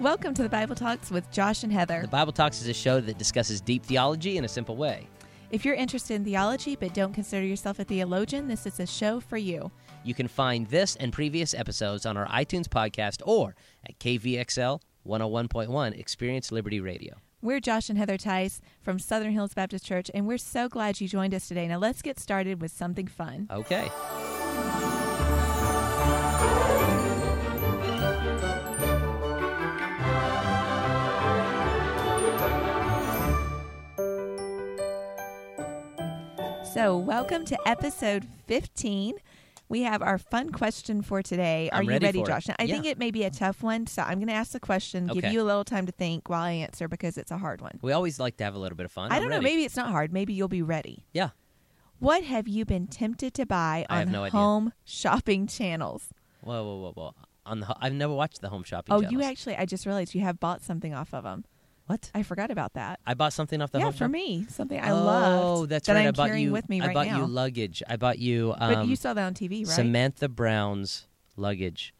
Welcome to the Bible Talks with Josh and Heather. The Bible Talks is a show that discusses deep theology in a simple way. If you're interested in theology but don't consider yourself a theologian, this is a show for you. You can find this and previous episodes on our iTunes podcast or at KVXL 101.1 Experience Liberty Radio. We're Josh and Heather Teis from Southern Hills Baptist Church, and we're so glad you joined us today. Now, let's get started with something fun. Okay. So, welcome to episode 15. We have our fun question for today. Are I'm you ready ready, for it. Josh? Now, I Yeah. think it may be a tough one, so I'm going to ask the question, give you a little time to think while I answer because it's a hard one. We always like to have a little bit of fun. I don't know. Maybe it's not hard. Maybe you'll be ready. Yeah. What have you been tempted to buy on no idea. home shopping channels? Whoa, whoa, whoa, whoa. On the, ho- I've never watched the home shopping Oh, channels. you actually, I just realized you have bought something off of them. What? I forgot about that. I bought something off the yeah, home for shop? me, something I oh, loved that's that right. I'm I bought carrying you, with me I right bought now. you luggage. I bought you um, but you saw that on TV, right? Samantha Brown's luggage.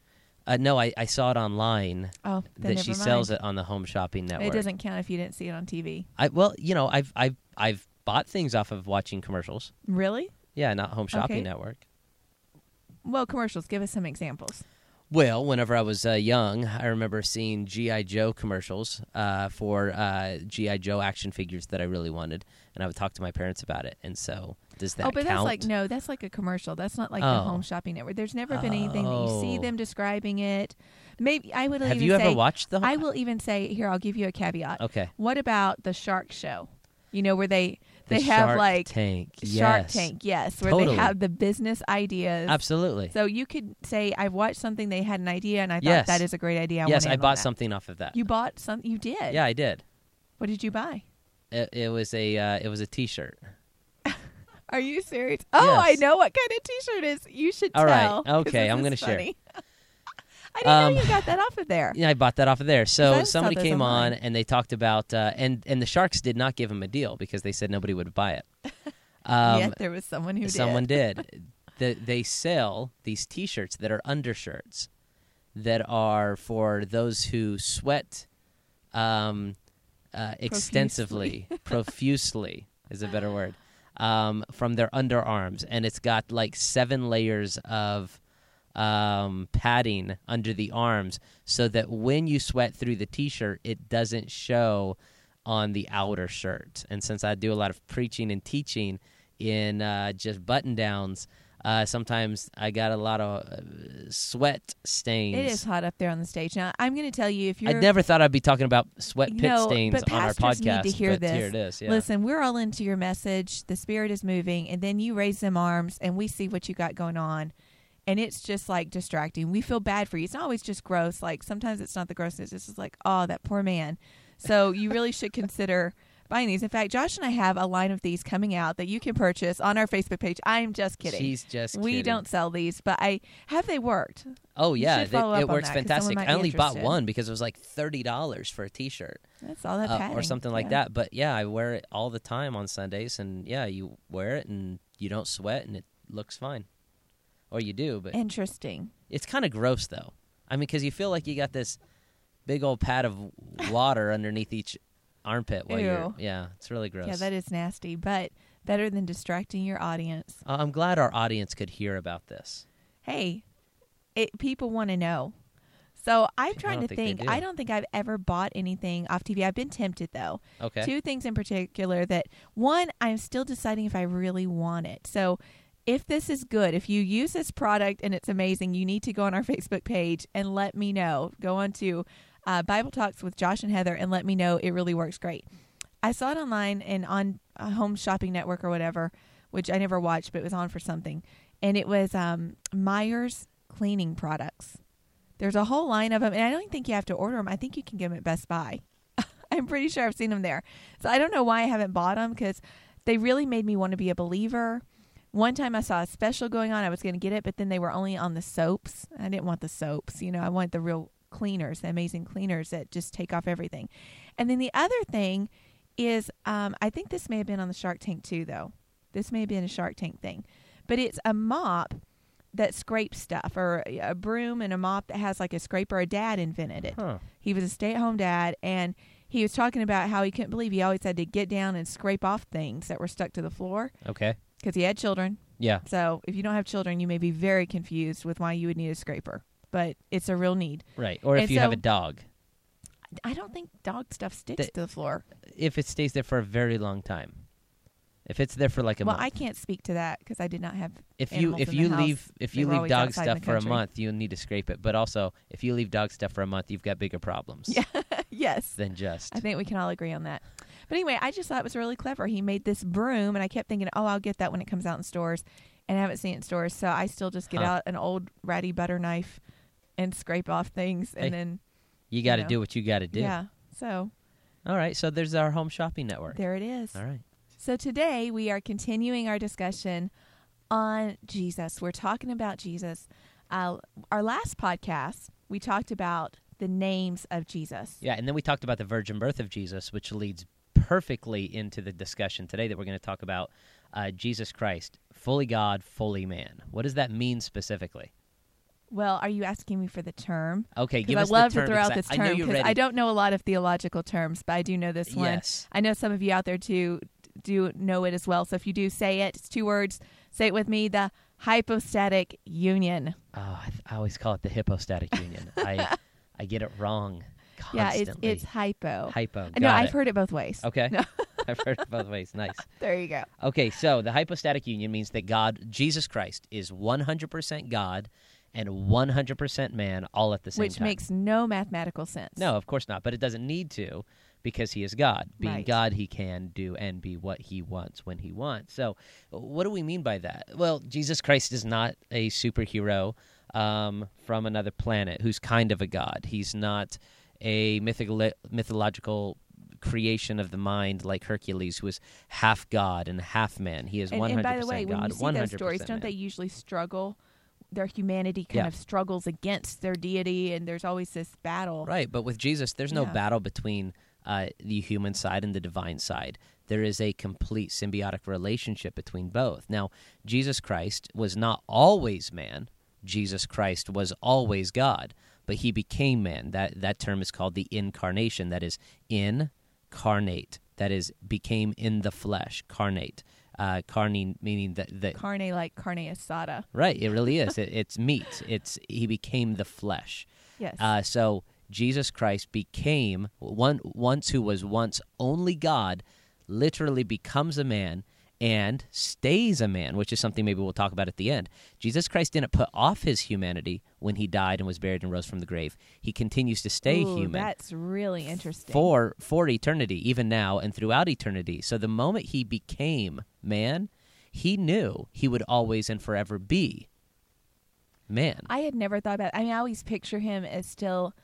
Uh, no, I, I saw it online oh, that she mind. sells it on the Home Shopping Network. It doesn't count if you didn't see it on TV. I well, you know, I've I've I've bought things off of watching commercials. Really? Yeah, not Home Shopping Okay. Network. Well, commercials. Give us some examples. Well, whenever I was uh, young, I remember seeing GI Joe commercials uh, for uh, GI Joe action figures that I really wanted, and I would talk to my parents about it. And so, does that oh, but count? that's like no, that's like a commercial. That's not like the Oh. home shopping network. There's never been anything that you see Oh. them describing it. Maybe I would Have even you say, ever watched the? I will even say here. I'll give you a caveat. Okay. What about the Shark Show? You know where they The they have Shark like Tank. Shark yes. Tank, yes, where Totally. they have the business ideas. Absolutely. So you could say I've watched something they had an idea and I thought Yes. that is a great idea. I yes, I bought something off of that. You bought some. You did. yeah, I did. What did you buy? It, it was a uh, it was a T-shirt. Are you serious? Oh, I know what kind of T-shirt is. You should All right. tell. 'cause Okay, I'm gonna share. I didn't Um, know you got that off of there. Yeah, I bought that off of there. So somebody came online. on and they talked about uh, and and the Sharks did not give him a deal because they said nobody would buy it. Um, Yet there was someone who someone did. did. The, they sell these T-shirts that are undershirts that are for those who sweat um, uh, extensively, profusely is a better word, um, from their underarms, and it's got like seven layers of um, padding under the arms, so that when you sweat through the T-shirt, it doesn't show on the outer shirt. And since I do a lot of preaching and teaching in uh, just button downs. Uh, sometimes I got a lot of uh, sweat stains. It is hot up there on the stage. Now I'm going to tell you if you're I never thought I'd be talking about sweat pit No, stains but on our pastors need to hear but this. here it is. Yeah. Listen, we're all into your message. The spirit is moving, and then you raise them arms, and we see what you got going on, and it's just like distracting. We feel bad for you. It's not always just gross. Like sometimes it's not the grossness. It's just like, oh, that poor man. So you really should consider buying these. In fact, Josh and I have a line of these coming out that you can purchase on our Facebook page. I'm just kidding. She's just we kidding. don't sell these, but I have they worked. Oh yeah, they- it works that, 'cause someone fantastic. I only bought one because it was like thirty dollars for a T-shirt That's all that uh, or something like Yeah. that. But yeah, I wear it all the time on Sundays, and yeah, you wear it and you don't sweat, and it looks fine, or you do, but Interesting. it's kind of gross though. I mean, because you feel like you got this big old pad of water underneath each armpit while you're Ew. yeah, it's really gross. Yeah, that is nasty, but better than distracting your audience. Uh, I'm glad our audience could hear about this. Hey, it, people want to know. So I'm trying don't to think think. do. I don't think I've ever bought anything off TV. I've been tempted though. Okay. Two things in particular that one, I'm still deciding if I really want it. So if this is good, if you use this product and it's amazing, you need to go on our Facebook page and let me know. Go on to uh, Bible Talks with Josh and Heather and let me know it really works great. I saw it online and on a Home Shopping Network or whatever, which I never watched, but it was on for something. And it was um, Meyer's cleaning products. There's a whole line of them, and I don't think you have to order them. I think you can get them at Best Buy. I'm pretty sure I've seen them there. So I don't know why I haven't bought them because they really made me want to be a believer. One time I saw a special going on, I was going to get it, but then they were only on the soaps. I didn't want the soaps, you know. I want the real cleaners, the amazing cleaners that just take off everything. And then the other thing is, um, I think this may have been on the Shark Tank too, though. This may have been a Shark Tank thing, but it's a mop that scrapes stuff, or a broom and a mop that has like a scraper. A dad invented it. Huh. He was a stay-at-home dad, and he was talking about how he couldn't believe he always had to get down and scrape off things that were stuck to the floor Okay. Because he had children. Yeah. So if you don't have children, you may be very confused with why you would need a scraper, but it's a real need. Right. Or if And you have a dog, I don't think dog stuff sticks The- to the floor. if it stays there for a very long time, if it's there for like a Well, month, I can't speak to that because I did not have. if you if you house. leave if you leave dog stuff for a month, you'll need to scrape it. But also, if you leave dog stuff for a month, you've got bigger problems Yeah. yes. than just. I think we can all agree on that. But anyway, I just thought it was really clever. He made this broom, and I kept thinking, oh, I'll get that when it comes out in stores. And I haven't seen it in stores, so I still just get Huh. out an old ratty butter knife and scrape off things, and Hey, then you got to know. do what you got to do. yeah. So All right. So there's our home shopping network. there it is. All right. So today we are continuing our discussion on Jesus. We're talking about Jesus. Uh, our last podcast, we talked about the names of Jesus. Yeah, and then we talked about the virgin birth of Jesus, which leads perfectly into the discussion today that we're going to talk about uh, Jesus Christ, fully God, fully man. What does that mean specifically? Well, are you asking me for the term? Okay, give Because us I love the term. to throw out this I, I term because ready. I don't know a lot of theological terms, but I do know this one. Yes. I know some of you out there too do know it as well. So if you do say it, it's two words. Say it with me: the hypostatic union. Oh, I, th- I always call it the hypostatic union. I I get it wrong Yeah, it's it's hypo. hypo. no, Got I've it. heard it both ways. Okay, No. I've heard it both ways. Nice. There you go. Okay, so the hypostatic union means that God, Jesus Christ, is 100% God and 100% man all at the same Which time. Which makes no mathematical sense. No, of course not. But it doesn't need to because he is God. Being Right. God, he can do and be what he wants when he wants. So, what do we mean by that? Well, Jesus Christ is not a superhero um, from another planet who's kind of a God. He's not a mythical, mythological creation of the mind like Hercules, who is half God and half man. He is And, 100% god. and by the way, God, when you see 100% those stories, don't they usually struggle? Their humanity kind Yeah. of struggles against their deity, and there's always this battle. Right, but with Jesus, there's no Yeah. battle between uh, the human side and the divine side. There is a complete symbiotic relationship between both. Now, Jesus Christ was not always man. Jesus Christ was always God, but he became man. That that term is called the incarnation. That is incarnate. That is became in the flesh, carnate. Uh, carne meaning that that Carne like carne asada. right. It really is. It, it's meat. It's he became the flesh. Yes. Uh, so Jesus Christ became one once who was once only God, literally becomes a man and stays a man, which is something maybe we'll talk about at the end. Jesus Christ didn't put off his humanity when he died and was buried and rose from the grave. He continues to stay Ooh, human That's really interesting. for for eternity, even now and throughout eternity. So the moment he became man, he knew he would always and forever be man. I had never thought about. I mean, I always picture him as still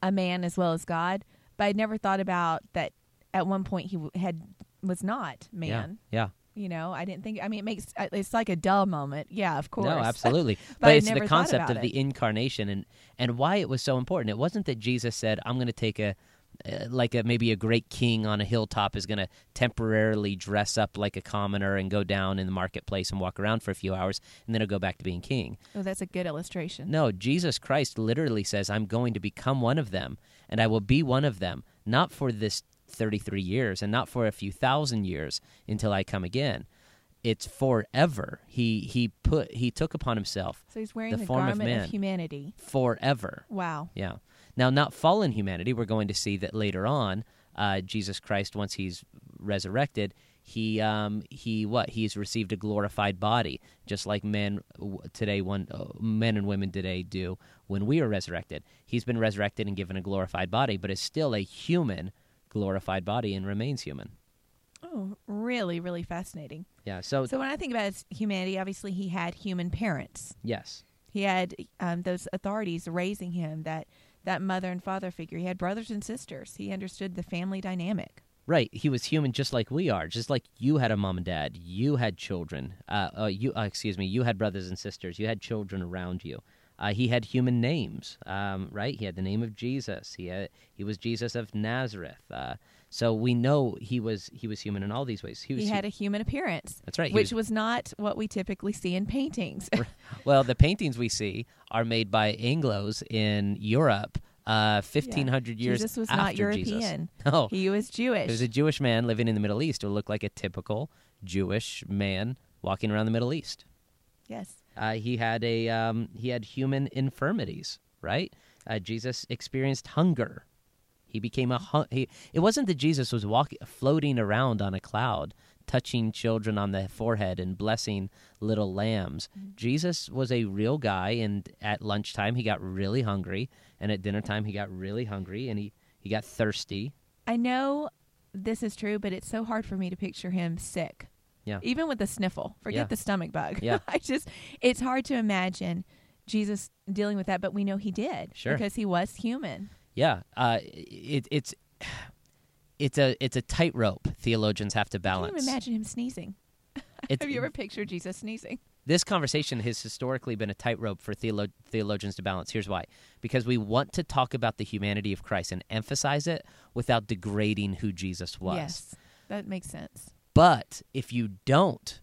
a man as well as God, but I'd never thought about that. At one point, he had was not man. Yeah. You know, I didn't think. I mean, it makes uh, it's like a dull moment. Yeah, of course. No, absolutely. But but it's the concept of the incarnation and and why it was so important. It wasn't that Jesus said, "I'm going to take a." Uh, like a, maybe a great king on a hilltop is going to temporarily dress up like a commoner and go down in the marketplace and walk around for a few hours and then he'll go back to being king. Oh, that's a good illustration. No, Jesus Christ literally says, I'm going to become one of them, and I will be one of them, not for this 33 years and not for a few thousand years until I come again. It's forever. He he put he took upon himself So he's wearing the the, form of garment man. humanity. forever. Wow. Yeah. Now, not fallen humanity. We're going to see that later on. Uh, Jesus Christ, once he's resurrected, he um, he what he's received a glorified body, just like men today, one uh, men and women today do when we are resurrected. He's been resurrected and given a glorified body, but is still a human glorified body and remains human. Oh, really, really fascinating. Yeah. So, So when I think about his humanity, obviously he had human parents. yes. He had um, those authorities raising him, that that mother and father figure. He had brothers and sisters. He understood the family dynamic. Right, he was human just like we are, just like you had a mom and dad, you had children, uh, uh, you uh, excuse me, you had brothers and sisters, you had children around you. Uh, he had human names, um, right? He had the name of Jesus. He had, he was Jesus of Nazareth. Uh, so we know he was he was human in all these ways. He, was, he had a human appearance. That's right. Which was, was, not what we typically see in paintings. well, the paintings we see are made by Anglos in Europe. Uh, 1500 yeah. years Jesus was after not European. Jesus. No. He was Jewish. He was a Jewish man living in the Middle East who looked like a typical Jewish man walking around the Middle East. Yes. Uh, he had a um, he had human infirmities, right? Uh, Jesus experienced hunger. He became a hun- he, it wasn't that Jesus was walking floating around on a cloud touching children on the forehead and blessing little lambs. Mm-hmm. Jesus was a real guy and at lunchtime he got really hungry and at dinner time he got really hungry and he he got thirsty. I know this is true, but it's so hard for me to picture him sick. Yeah. Even with the sniffle. Forget Yeah. the stomach bug. Yeah. I just it's hard to imagine Jesus dealing with that, but we know he did. Sure. Because he was human. Yeah, uh, it, it's it's a it's a tightrope theologians have to balance. I even imagine him sneezing. Have you ever pictured Jesus sneezing? this conversation has historically been a tightrope for theolo- theologians to balance. Here's why: because we want to talk about the humanity of Christ and emphasize it without degrading who Jesus was. Yes. That makes sense. But if you don't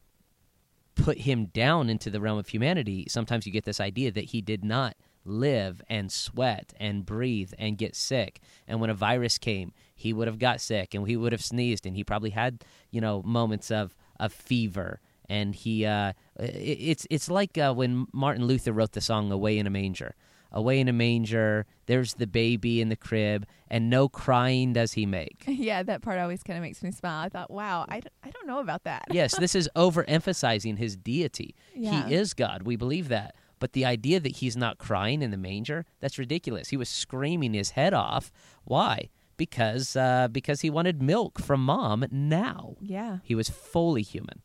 put him down into the realm of humanity, sometimes you get this idea that he did not live and sweat and breathe and get sick. And when a virus came, he would have got sick and he would have sneezed and he probably had, you know, moments of, of fever. And he, uh, it, it's it's like uh, when Martin Luther wrote the song "Away in a Manger." Away in a manger, there's the baby in the crib, and no crying does he make. yeah, that part always kind of makes me smile. I thought, wow, I, d- I don't know about that. yes, this is overemphasizing his deity. Yeah. He is God. We believe that. But the idea that he's not crying in the manger, that's ridiculous. He was screaming his head off. Why? Because uh, because he wanted milk from mom now. Yeah. He was fully human.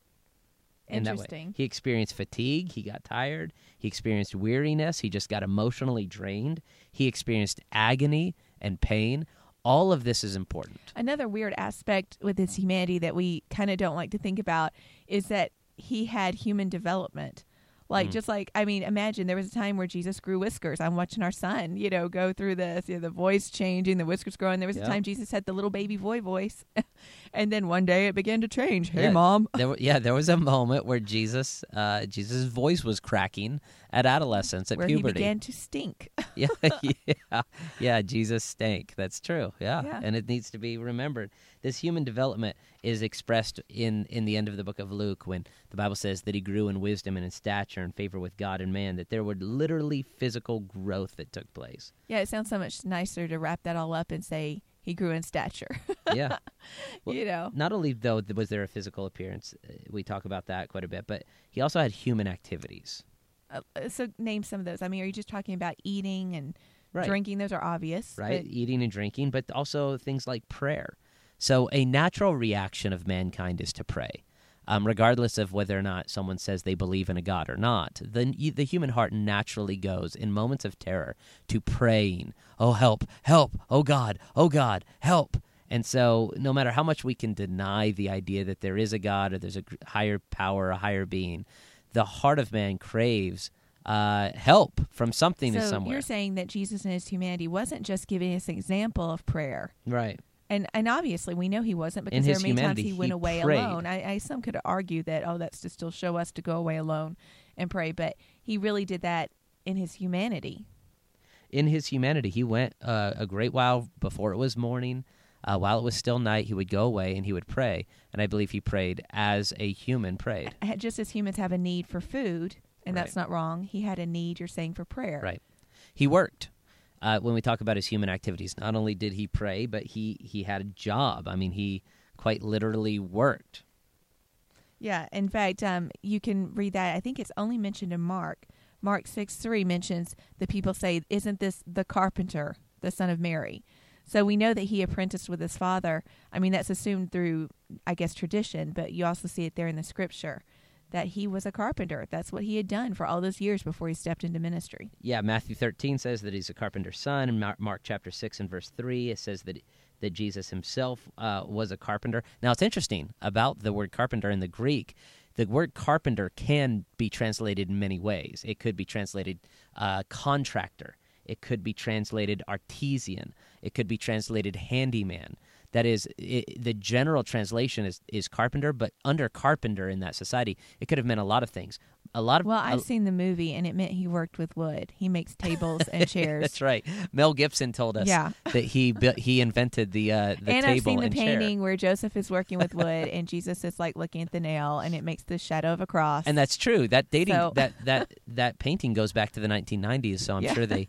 In that way. Interesting. He experienced fatigue, he got tired, he experienced weariness, he just got emotionally drained, he experienced agony and pain. All of this is important. Another weird aspect with his humanity that we kind of don't like to think about is that he had human development. Like, Mm. just like, I mean, imagine there was a time where Jesus grew whiskers. I'm watching our son, you know, go through this, you know, the voice changing, the whiskers growing. There was Yeah. a time Jesus had the little baby boy voice. and then one day it began to change. Hey, Yeah. mom. There, yeah, there was a moment where Jesus, uh, Jesus' voice was cracking at adolescence, at Where puberty. he began to stink. yeah, yeah, yeah. Jesus stank. That's true. Yeah. Yeah. and it needs to be remembered. This human development is expressed in in the end of the book of Luke when the Bible says that he grew in wisdom and in stature and favor with God and man. That there were literally physical growth that took place. yeah, it sounds so much nicer to wrap that all up and say he grew in stature. Yeah. Well, you know. Not only though was there a physical appearance, uh, we talk about that quite a bit, but he also had human activities. Uh, so name some of those. I mean, are you just talking about eating and Right. drinking? Those are obvious, right? but- Eating and drinking, but also things like prayer. So, a natural reaction of mankind is to pray, um, regardless of whether or not someone says they believe in a God or not. The, the human heart naturally goes in moments of terror to praying, Oh, help, help, oh God, oh God, help. And so, no matter how much we can deny the idea that there is a God or there's a higher power, a higher being, the heart of man craves uh, help from something so or somewhere. you're saying that Jesus in his humanity wasn't just giving us an example of prayer. right. And and obviously we know he wasn't because there are many times humanity, he went he away prayed. alone. I, I some could argue that oh that's to still show us to go away alone and pray, but he really did that in his humanity. in his humanity, he went uh, a great while before it was morning. Uh, while it was still night, he would go away and he would pray. And I believe he prayed as a human prayed. Just as humans have a need for food, and that's not wrong, he had a need. You're saying for prayer, Right. He worked. Uh, when we talk about his human activities, not only did he pray, but he, he had a job. I mean, he quite literally worked. Yeah, in fact, um, you can read that. I think it's only mentioned in Mark. Mark 6 3 mentions the people say, Isn't this the carpenter, the son of Mary? So we know that he apprenticed with his father. I mean, that's assumed through, I guess, tradition, but you also see it there in the scripture that he was a carpenter. That's what he had done for all those years before he stepped into ministry. Yeah, Matthew 13 says that he's a carpenter's son. Mar- Mark chapter 6 and verse 3, it says that that Jesus himself uh, was a carpenter. Now, it's interesting about the word carpenter in the Greek. the word carpenter can be translated in many ways. It could be translated uh, contractor. It could be translated artesian. It could be translated handyman. That is, it, the general translation is, is carpenter, but under carpenter in that society, it could have meant a lot of things. A lot of well, I've seen the movie, and it meant he worked with wood. He makes tables and chairs. That's right. Mel Gibson told us Yeah. that he he invented the uh, the and table I've seen the and chair. painting where Joseph is working with wood, and Jesus is like looking at the nail, and it makes the shadow of a cross. And that's true. That dating So- that that that painting goes back to the 1990s, so I'm Yeah. sure they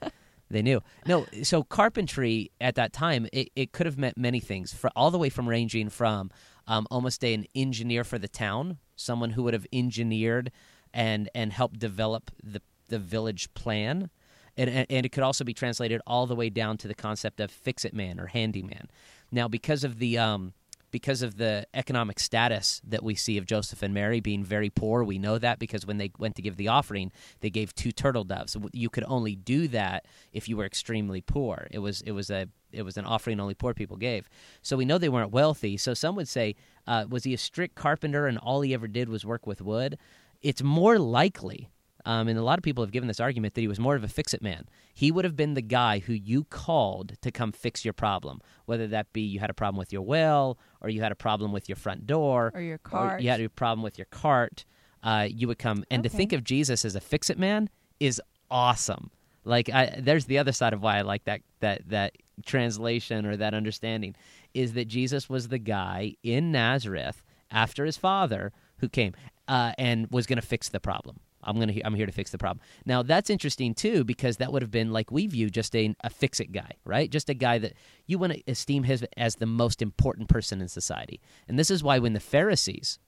they knew. No, so carpentry at that time it, it could have meant many things, for all the way from ranging from um, almost an engineer for the town, someone who would have engineered and and helped develop the the village plan. And, and, and it could also be translated all the way down to the concept of fix-it man or handyman. Now, because of the um, because of the economic status that we see of Joseph and Mary being very poor. We know that because when they went to give the offering, they gave two turtle doves. You could only do that if you were extremely poor. It was it was a it was an offering only poor people gave. So we know they weren't wealthy. So some would say, uh, was he a strict carpenter and all he ever did was work with wood? It's more likely um, and a lot of people have given this argument that he was more of a fix it man. He would have been the guy who you called to come fix your problem, whether that be you had a problem with your well, or you had a problem with your front door, or your or cart. you had a problem with your cart. Uh, you would come, and to think of Jesus as a fix it man is awesome. Like, I, there's the other side of why I like that that that translation or that understanding is that Jesus was the guy in Nazareth after his father who came uh, and was going to fix the problem. I'm gonna. I'm here to fix the problem. Now that's interesting too because that would have been like we view just a, a fix it guy, right? Just a guy that you want to esteem his as the most important person in society. And this is why when the Pharisees,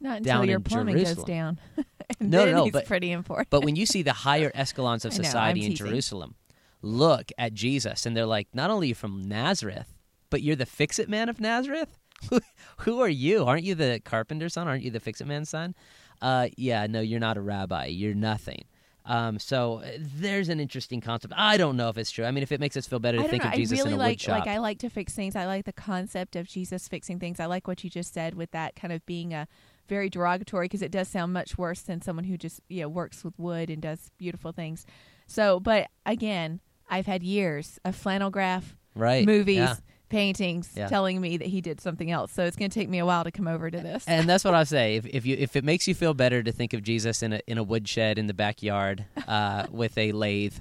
Not until down your in plumbing goes Jerusalem. down. and No, then no, he's but- pretty important. but when you see the higher echelons of I know, society in. Jerusalem, look at Jesus and they're like, not only are you from Nazareth, but you're the fix it man of Nazareth. Who- Who are you? Aren't you the carpenter's son? Aren't you the fix it man's son? Uh, yeah, no, you're not a rabbi. You're nothing. Um, so uh, there's an interesting concept. I don't know if it's true. I mean, if it makes us feel better to think know. of Jesus I really in a like wood shop, like I like to fix things. I like the concept of Jesus fixing things. I like what you just said with that kind of being a very derogatory because it does sound much worse than someone who just you know works with wood and does beautiful things. So, but again, I've had years of flannel graph right? movies, Yeah. Paintings Yeah. telling me that he did something else. So it's going to take me a while to come over to this. and that's what I say. If, if you if it makes you feel better to think of Jesus in a in a woodshed in the backyard uh, with a lathe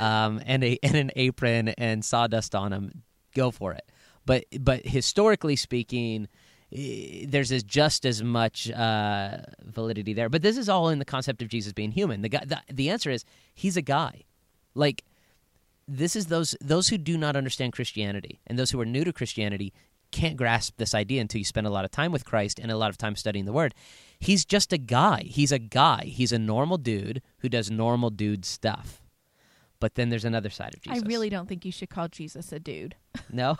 um, and a and an apron and sawdust on him, go for it. But but historically speaking, eh, there's just as much uh, validity there. But this is all in the concept of Jesus being human. The guy, the, the answer is he's a guy. Like this is those those who do not understand Christianity and those who are new to Christianity can't grasp this idea until you spend a lot of time with Christ and a lot of time studying the Word. He's just a guy. He's a guy. He's a normal dude who does normal dude stuff. But then there's another side of Jesus. I really don't think you should call Jesus a dude. no.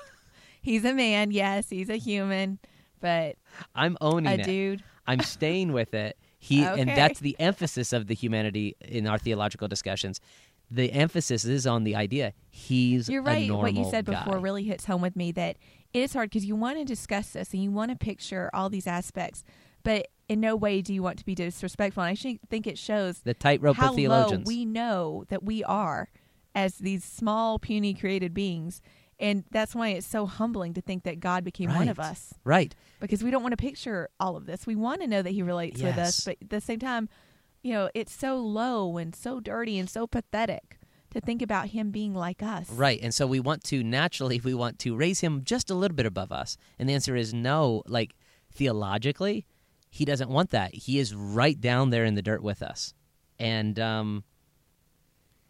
He's a man, yes, he's a human, but I'm owning a it. dude. I'm staying with it. He okay. and that's the emphasis of the humanity in our theological discussions. The emphasis is on the idea he's You're right. What you said before guy. really hits home with me that it is hard because you want to discuss this and you want to picture all these aspects, but in no way do you want to be disrespectful. And I actually think it shows the tightrope how of theologians. we know that we are as these small, puny created beings. And that's why it's so humbling to think that God became one of us right. because we don't want to picture all of this. We want to know that He relates with us, but at the same time, you know, it's so low and so dirty and so pathetic to think about Him being like us. Right. And so we want to naturally we want to raise him just a little bit above us. And the answer is no. Like theologically, he doesn't want that. He is right down there in the dirt with us. And um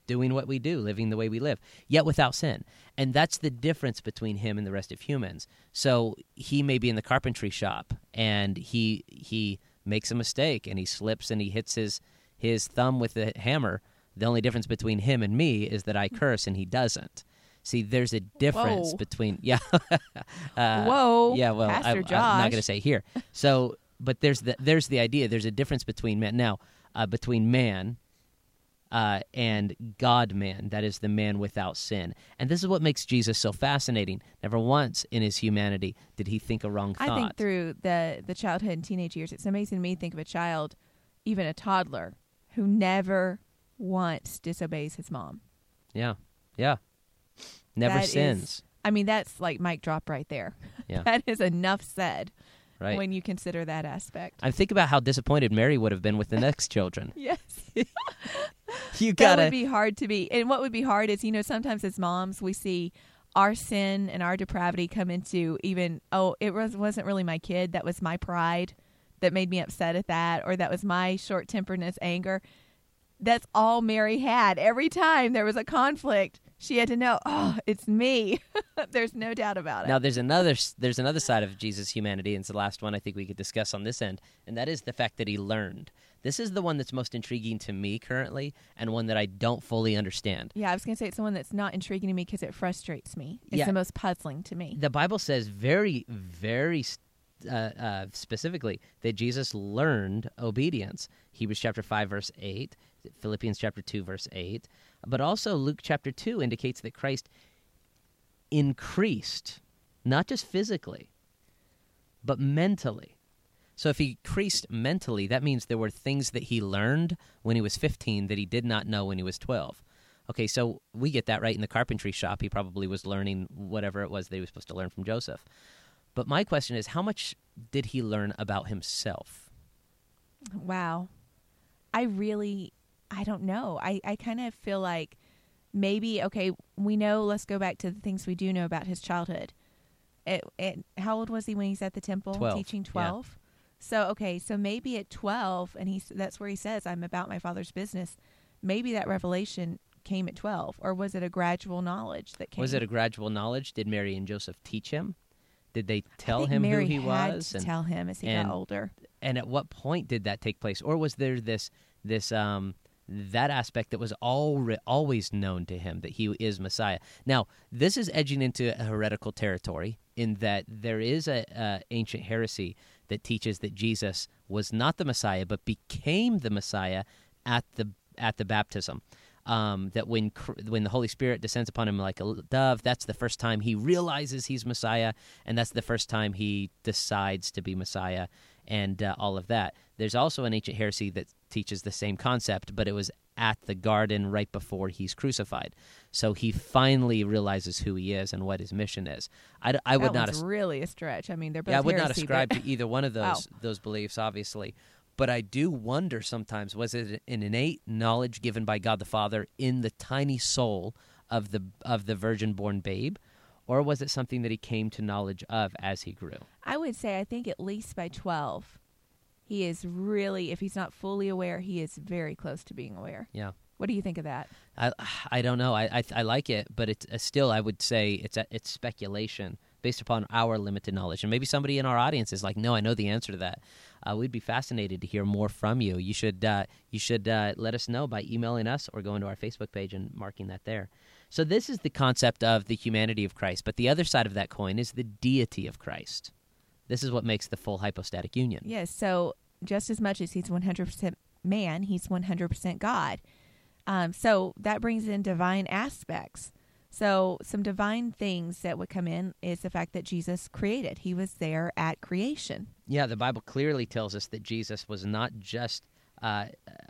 doing what we do, living the way we live, yet without sin. And that's the difference between him and the rest of humans. So he may be in the carpentry shop and he he makes a mistake and he slips and he hits his his thumb with the hammer. The only difference between him and me is that I curse and he doesn't. See, there's a difference Whoa. between yeah. uh, Whoa, yeah, well, I, I'm not going to say here. So, but there's the there's the idea. There's a difference between man now uh, between man uh, and God man, that is the man without sin. And this is what makes Jesus so fascinating. Never once in his humanity did he think a wrong thought. I think through the the childhood and teenage years, it's amazing to me to think of a child, even a toddler, who never once disobeys his mom. Yeah, yeah. Never That is- sins. I mean, that's like mic drop right there. Yeah. that is enough said right. when you consider that aspect. I think about how disappointed Mary would have been with the next children. yes. You gotta that would be hard to be. And what would be hard is, you know, sometimes as moms, we see our sin and our depravity come into even, oh, it was, wasn't really my kid. That was my pride that made me upset at that, or that was my short temperedness, anger. That's all Mary had. Every time there was a conflict, she had to know, oh, it's me. There's no doubt about it. Now there's another there's another side of Jesus' humanity, and it's the last one I think we could discuss on this end, and that is the fact that he learned. This is the one that's most intriguing to me currently, and one that I don't fully understand. yeah, I was going to say it's the one that's not intriguing to me because it frustrates me. It's Yeah. the most puzzling to me. The Bible says very, very uh, uh, specifically that Jesus learned obedience. Hebrews chapter five verse eight, Philippians chapter two verse eight, but also Luke chapter two indicates that Christ increased, not just physically, but mentally. So if he increased mentally, that means there were things that he learned when he was 15 that he did not know when he was 12. Okay, so we get that right in the carpentry shop. He probably was learning whatever it was that he was supposed to learn from Joseph. But my question is, how much did he learn about himself? Wow. I really, I don't know. I, I kind of feel like maybe, okay, we know, let's go back to the things we do know about his childhood. It, it, how old was he when he's at the temple 12, teaching yeah. 12? So, okay, so maybe at 12, and he's, that's where he says, I'm about my father's business. Maybe that revelation came at 12, or was it a gradual knowledge that came? Was it a gradual knowledge? Did Mary and Joseph teach him? Did they tell him Mary who he was? And- tell him as he and- got older. and at what point did that take place or was there this this um that aspect that was alre always known to him that he is messiah now this is edging into a heretical territory in that there is a, a ancient heresy that teaches that jesus was not the messiah but became the messiah at the at the baptism. Um, that when when the Holy Spirit descends upon him like a dove, that's the first time he realizes he's Messiah, and that's the first time he decides to be Messiah, and uh, all of that. There's also an ancient heresy that teaches the same concept, but it was at the garden right before he's crucified, so he finally realizes who he is and what his mission is. I, I would not. as- really a stretch. I mean, they're both yeah, I would not ascribe but- to either one of those those beliefs, obviously. But I do wonder sometimes was it an innate knowledge given by God the Father in the tiny soul of the of the virgin born babe, or was it something that he came to knowledge of as he grew? I would say I think at least by 12 he is really if he's not fully aware he is very close to being aware. Yeah. What do you think of that? I I don't know. I I, I like it, but it's uh, still I would say it's a, it's speculation based upon our limited knowledge, and maybe somebody in our audience is like, no, I know the answer to that. Uh, we'd be fascinated to hear more from you. You should uh, you should uh, let us know by emailing us or going to our Facebook page and marking that there. So this is the concept of the humanity of Christ, but the other side of that coin is the deity of Christ. This is what makes the full hypostatic union. Yes, so just as much as he's 100% man, he's 100% God. Um, so that brings in divine aspects. So some divine things that would come in is the fact that Jesus created. He was there at creation. Yeah, the Bible clearly tells us that Jesus was not just uh,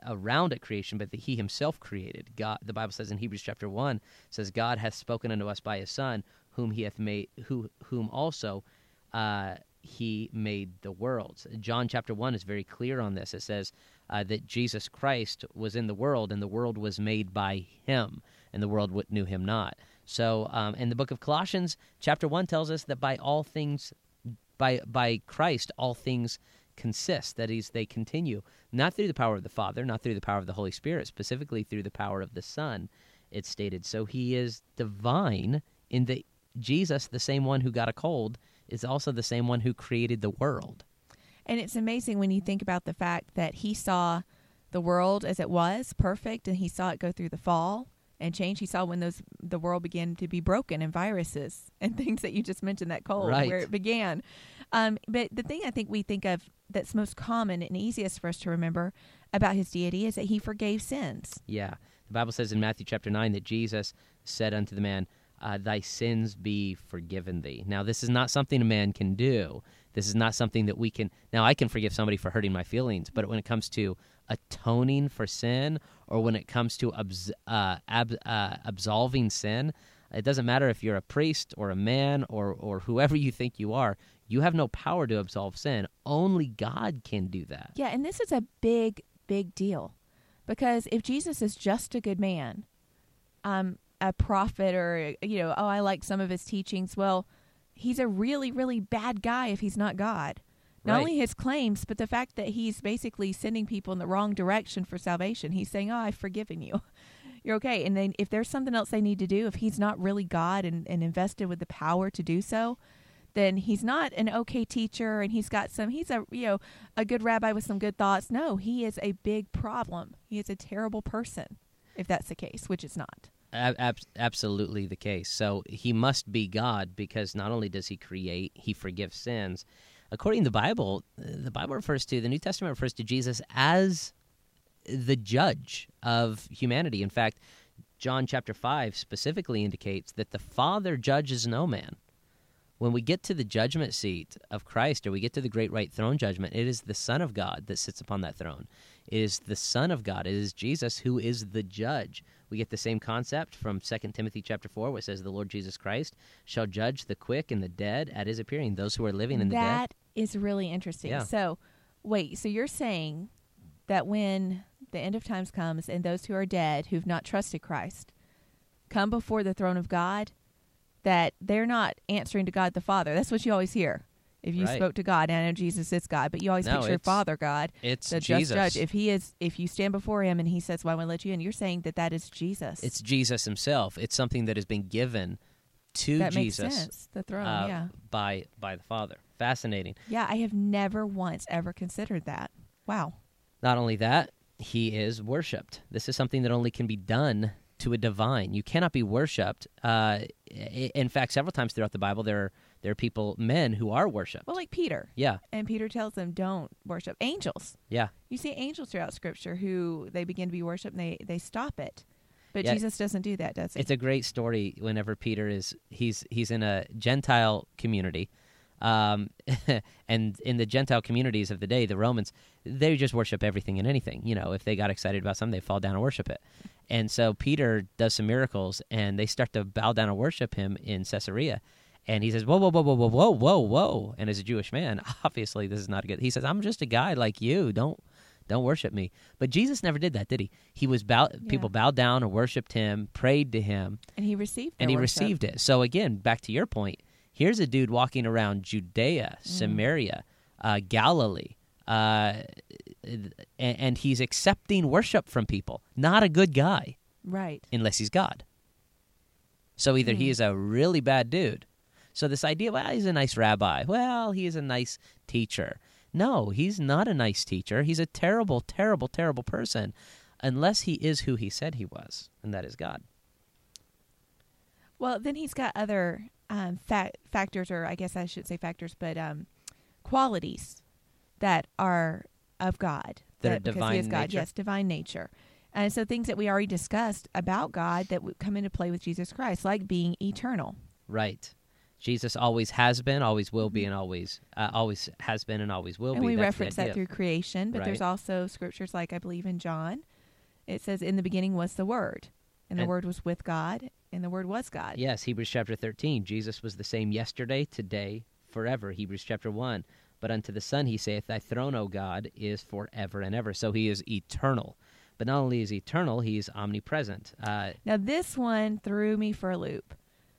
around at creation, but that He Himself created. God, the Bible says in Hebrews chapter one, says, "God hath spoken unto us by His Son, whom He hath made, who whom also uh, He made the worlds." John chapter one is very clear on this. It says uh, that Jesus Christ was in the world, and the world was made by Him, and the world knew Him not. So, um, in the book of Colossians, chapter one tells us that by all things by by Christ all things consist that is they continue not through the power of the father not through the power of the holy spirit specifically through the power of the son it's stated so he is divine in that jesus the same one who got a cold is also the same one who created the world And it's amazing when you think about the fact that he saw the world as it was, perfect, and he saw it go through the fall and change. He saw when those the world began to be broken and viruses and things that you just mentioned that cold Right. where it began. Um, but the thing I think we think of that's most common and easiest for us to remember about his deity is that he forgave sins. yeah The Bible says in Matthew chapter 9 that Jesus said unto the man, uh, Thy sins be forgiven thee. Now, this is not something a man can do. This is not something that we can. Now, I can forgive somebody for hurting my feelings, but when it comes to atoning for sin or when it comes to abs- uh, ab- uh, absolving sin, it doesn't matter if you're a priest or a man or, or whoever you think you are. You have no power to absolve sin. Only God can do that. Yeah, and this is a big, big deal because if Jesus is just a good man, um, a prophet, or you know, oh, I like some of his teachings. Well, he's a really, really bad guy if he's not God. Not Right. only his claims, but the fact that he's basically sending people in the wrong direction for salvation. He's saying, "Oh, I've forgiven you." You're okay. And then if there's something else they need to do, if he's not really God and, and invested with the power to do so, then he's not an okay teacher and he's got some he's a you know a good rabbi with some good thoughts no he is a big problem he is a terrible person if that's the case which it's not Ab- ab- absolutely the case. So he must be God because not only does he create, he forgives sins. According to the Bible, the Bible refers to the New Testament refers to Jesus as the judge of humanity. In fact, John chapter 5 specifically indicates that the Father judges no man. When we get to the judgment seat of Christ or we get to the great white throne judgment, it is the Son of God that sits upon that throne. It is the Son of God. It is Jesus who is the judge. We get the same concept from 2 Timothy chapter 4 where it says the Lord Jesus Christ shall judge the quick and the dead at his appearing, those who are living and the dead. That is really interesting Yeah. so wait so you're saying that when the end of times comes and those who are dead who've not trusted christ come before the throne of god that they're not answering to god the father that's what you always hear if you Right. spoke to god and i know jesus is god but you always No, picture father god It's the Jesus. just judge. If he is, if you stand before him and he says, "Why won't to let you in," you're saying that that is Jesus. It's Jesus himself. It's something that has been given to that Jesus makes sense. The throne, uh, yeah, by by the Father. Fascinating. yeah. I have never once ever considered that. Wow. Not only that, he is worshipped. This is something that only can be done to a divine. You cannot be worshipped. Uh, in fact, several times throughout the Bible, there are, there are people, men, who are worshipped. Well, like Peter, yeah, and Peter tells them, "Don't worship angels." yeah. You see angels throughout Scripture who they begin to be worshipped and they they stop it, but Yeah. Jesus doesn't do that, does he? It's a great story. Whenever Peter is he's he's in a Gentile community, um, and in the Gentile communities of the day, the Romans they just worship everything and anything. You know, if they got excited about something, they fall down and worship it. And so Peter does some miracles, and they start to bow down and worship him in Caesarea. And he says, "Whoa, whoa, whoa, whoa, whoa, whoa, whoa, whoa!" And as a Jewish man, obviously this is not a good. He says, "I'm just a guy like you. Don't don't worship me." But Jesus never did that, did he? He was bow. People bowed down and worshipped him, prayed to him, and he received. and he worship. received it. So again, back to your point, here's a dude walking around Judea, Mm. Samaria, uh, Galilee, uh, and, and he's accepting worship from people. Not a good guy Right. unless he's God. So either he Hmm. is a really bad dude. So this idea, well, he's a nice rabbi. Well, he's a nice teacher. No, he's not a nice teacher. He's a terrible, terrible, terrible person, unless he is who he said he was, and that is God. Well, then he's got other um, fa- factors, or I guess I should say factors, but um, qualities that are of God. That are because divine he is God. nature? Yes, divine nature. And so things that we already discussed about God that would come into play with Jesus Christ, like being eternal. Right. Jesus always has been, always will be, and always uh, always has been and always will and be. we That's reference that through creation, but there's also scriptures like I believe in John. It says, "In the beginning was the Word, and the And- Word was with God, and the Word was God." Yes, Hebrews chapter 13. Jesus was the same yesterday, today, forever. Hebrews chapter 1. But unto the Son he saith, Thy throne, O God, is forever and ever. So he is eternal. But not only is he eternal, he is omnipresent. Uh, Now this one threw me for a loop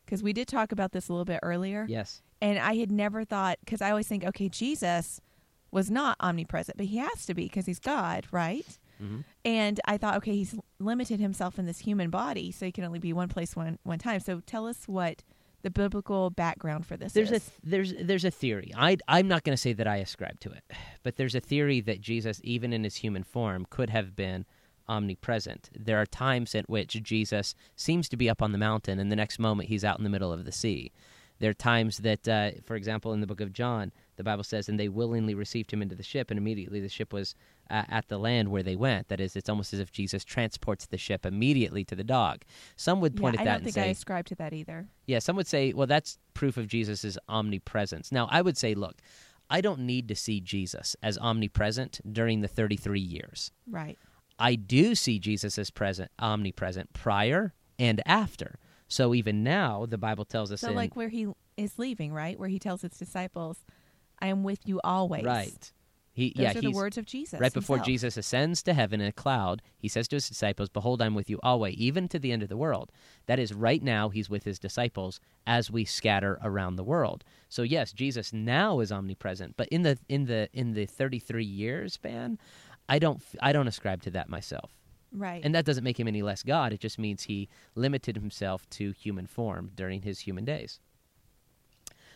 because we did talk about this a little bit earlier. yes. And I had never thought, because I always think, okay, Jesus was not omnipresent, but he has to be because he's God, right? hmm And I thought, okay, he's limited himself in this human body, so he can only be one place one one time. So tell us what the biblical background for this There's a there's there's a theory. I I'm not going to say that I ascribe to it, but there's a theory that Jesus, even in his human form, could have been omnipresent. There are times at which Jesus seems to be up on the mountain, and the next moment he's out in the middle of the sea. There are times that, uh, for example, in the book of John, the Bible says, and they willingly received him into the ship, and immediately the ship was uh, at the land where they went. That is, it's almost as if Jesus transports the ship immediately to the dog. Some would point yeah, at that I don't and think say, I ascribe to that either. yeah, some would say, well, that's proof of Jesus' omnipresence. Now, I would say, look, I don't need to see Jesus as omnipresent during the 33 years. Right. I do see Jesus as present, omnipresent prior and after. So even now, the Bible tells us So, in, like where he is leaving, right? Where he tells his disciples, I am with you always. right. He Those yeah, are the words of Jesus. right before himself. Jesus ascends to heaven in a cloud. He says to his disciples, "Behold, I'm with you always, even to the end of the world." That is right now. He's with his disciples as we scatter around the world. So yes, Jesus now is omnipresent, but in the in the in the 33 years span, I don't I don't ascribe to that myself. Right. And that doesn't make him any less God. It just means he limited himself to human form during his human days.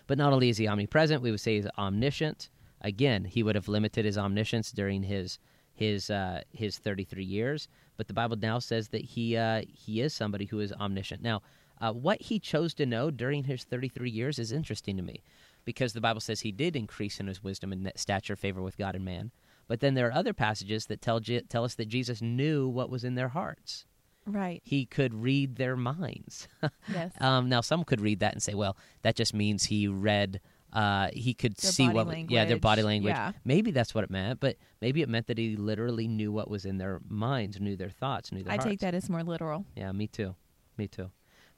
But not only is he omnipresent, we would say he's omniscient. Again, he would have limited his omniscience during his his uh, his 33 years. But the Bible now says that he uh, he is somebody who is omniscient. Now, uh, what he chose to know during his 33 years is interesting to me, because the Bible says he did increase in his wisdom and stature, favor with God and man. But then there are other passages that tell tell us that Jesus knew what was in their hearts. right. He could read their minds. Yes. um, now, some could read that and say, "Well, that just means he read." Uh, he could Their see what, yeah, their body language, language. yeah. Maybe that's what it meant, but maybe it meant that he literally knew what was in their minds, knew their thoughts, knew their I hearts. take that as more literal. Yeah, me too. Me too.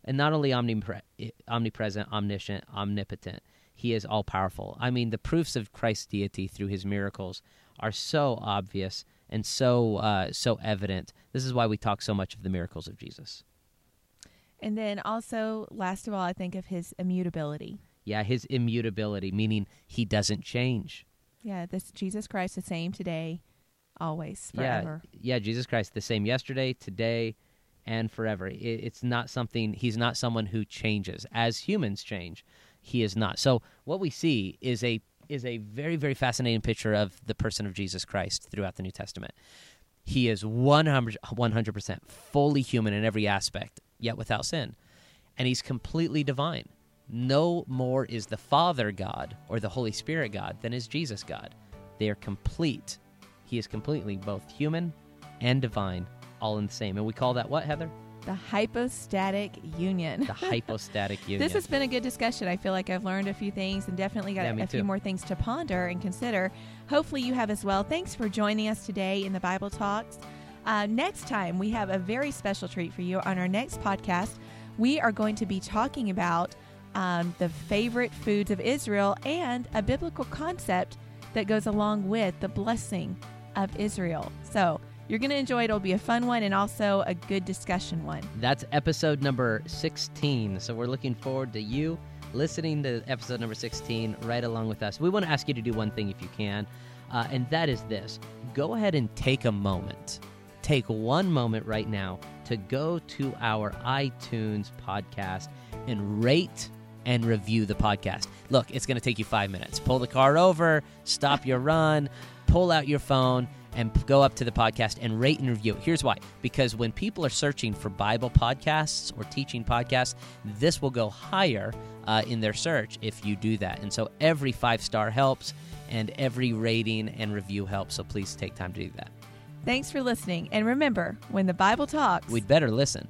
And not only omnipre- omnipresent, omniscient, omnipotent, he is all powerful. I mean, the proofs of Christ's deity through his miracles are so obvious and so uh, so evident. This is why we talk so much of the miracles of Jesus. And then also, last of all, I think of his immutability. Yeah, his immutability, meaning he doesn't change. Yeah, this Jesus Christ the same today, always, forever. Yeah, yeah, Jesus Christ the same yesterday, today, and forever. It, it's not something. He's not someone who changes as humans change. He is not. So what we see is a is a very very fascinating picture of the person of Jesus Christ throughout the New Testament. He is 100 percent fully human in every aspect, yet without sin, and he's completely divine. No more is the Father God or the Holy Spirit God than is Jesus God. They are complete. He is completely both human and divine, all in the same. And we call that what, Heather? The hypostatic union. The hypostatic union. This has been a good discussion. I feel like I've learned a few things and definitely got Yeah, a, a few more things to ponder and consider. Hopefully, you have as well. Thanks for joining us today in the Bible Talks. Uh, next time, we have a very special treat for you on our next podcast. We are going to be talking about um, the favorite foods of Israel and a biblical concept that goes along with the blessing of Israel. So, you're going to enjoy it. It'll be a fun one and also a good discussion one. That's episode number 16. So we're looking forward to you listening to episode number 16 right along with us. We want to ask you to do one thing if you can, uh, and that is this go ahead and take a moment. Take one moment right now to go to our iTunes podcast and rate and review the podcast. Look, it's going to take you five minutes. Pull the car over, stop your run, pull out your phone, and go up to the podcast and rate and review it. Here's why because when people are searching for Bible podcasts or teaching podcasts, this will go higher uh, in their search if you do that. And so every five star helps, and every rating and review helps. So please take time to do that. Thanks for listening. And remember, when the Bible talks, We'd better listen.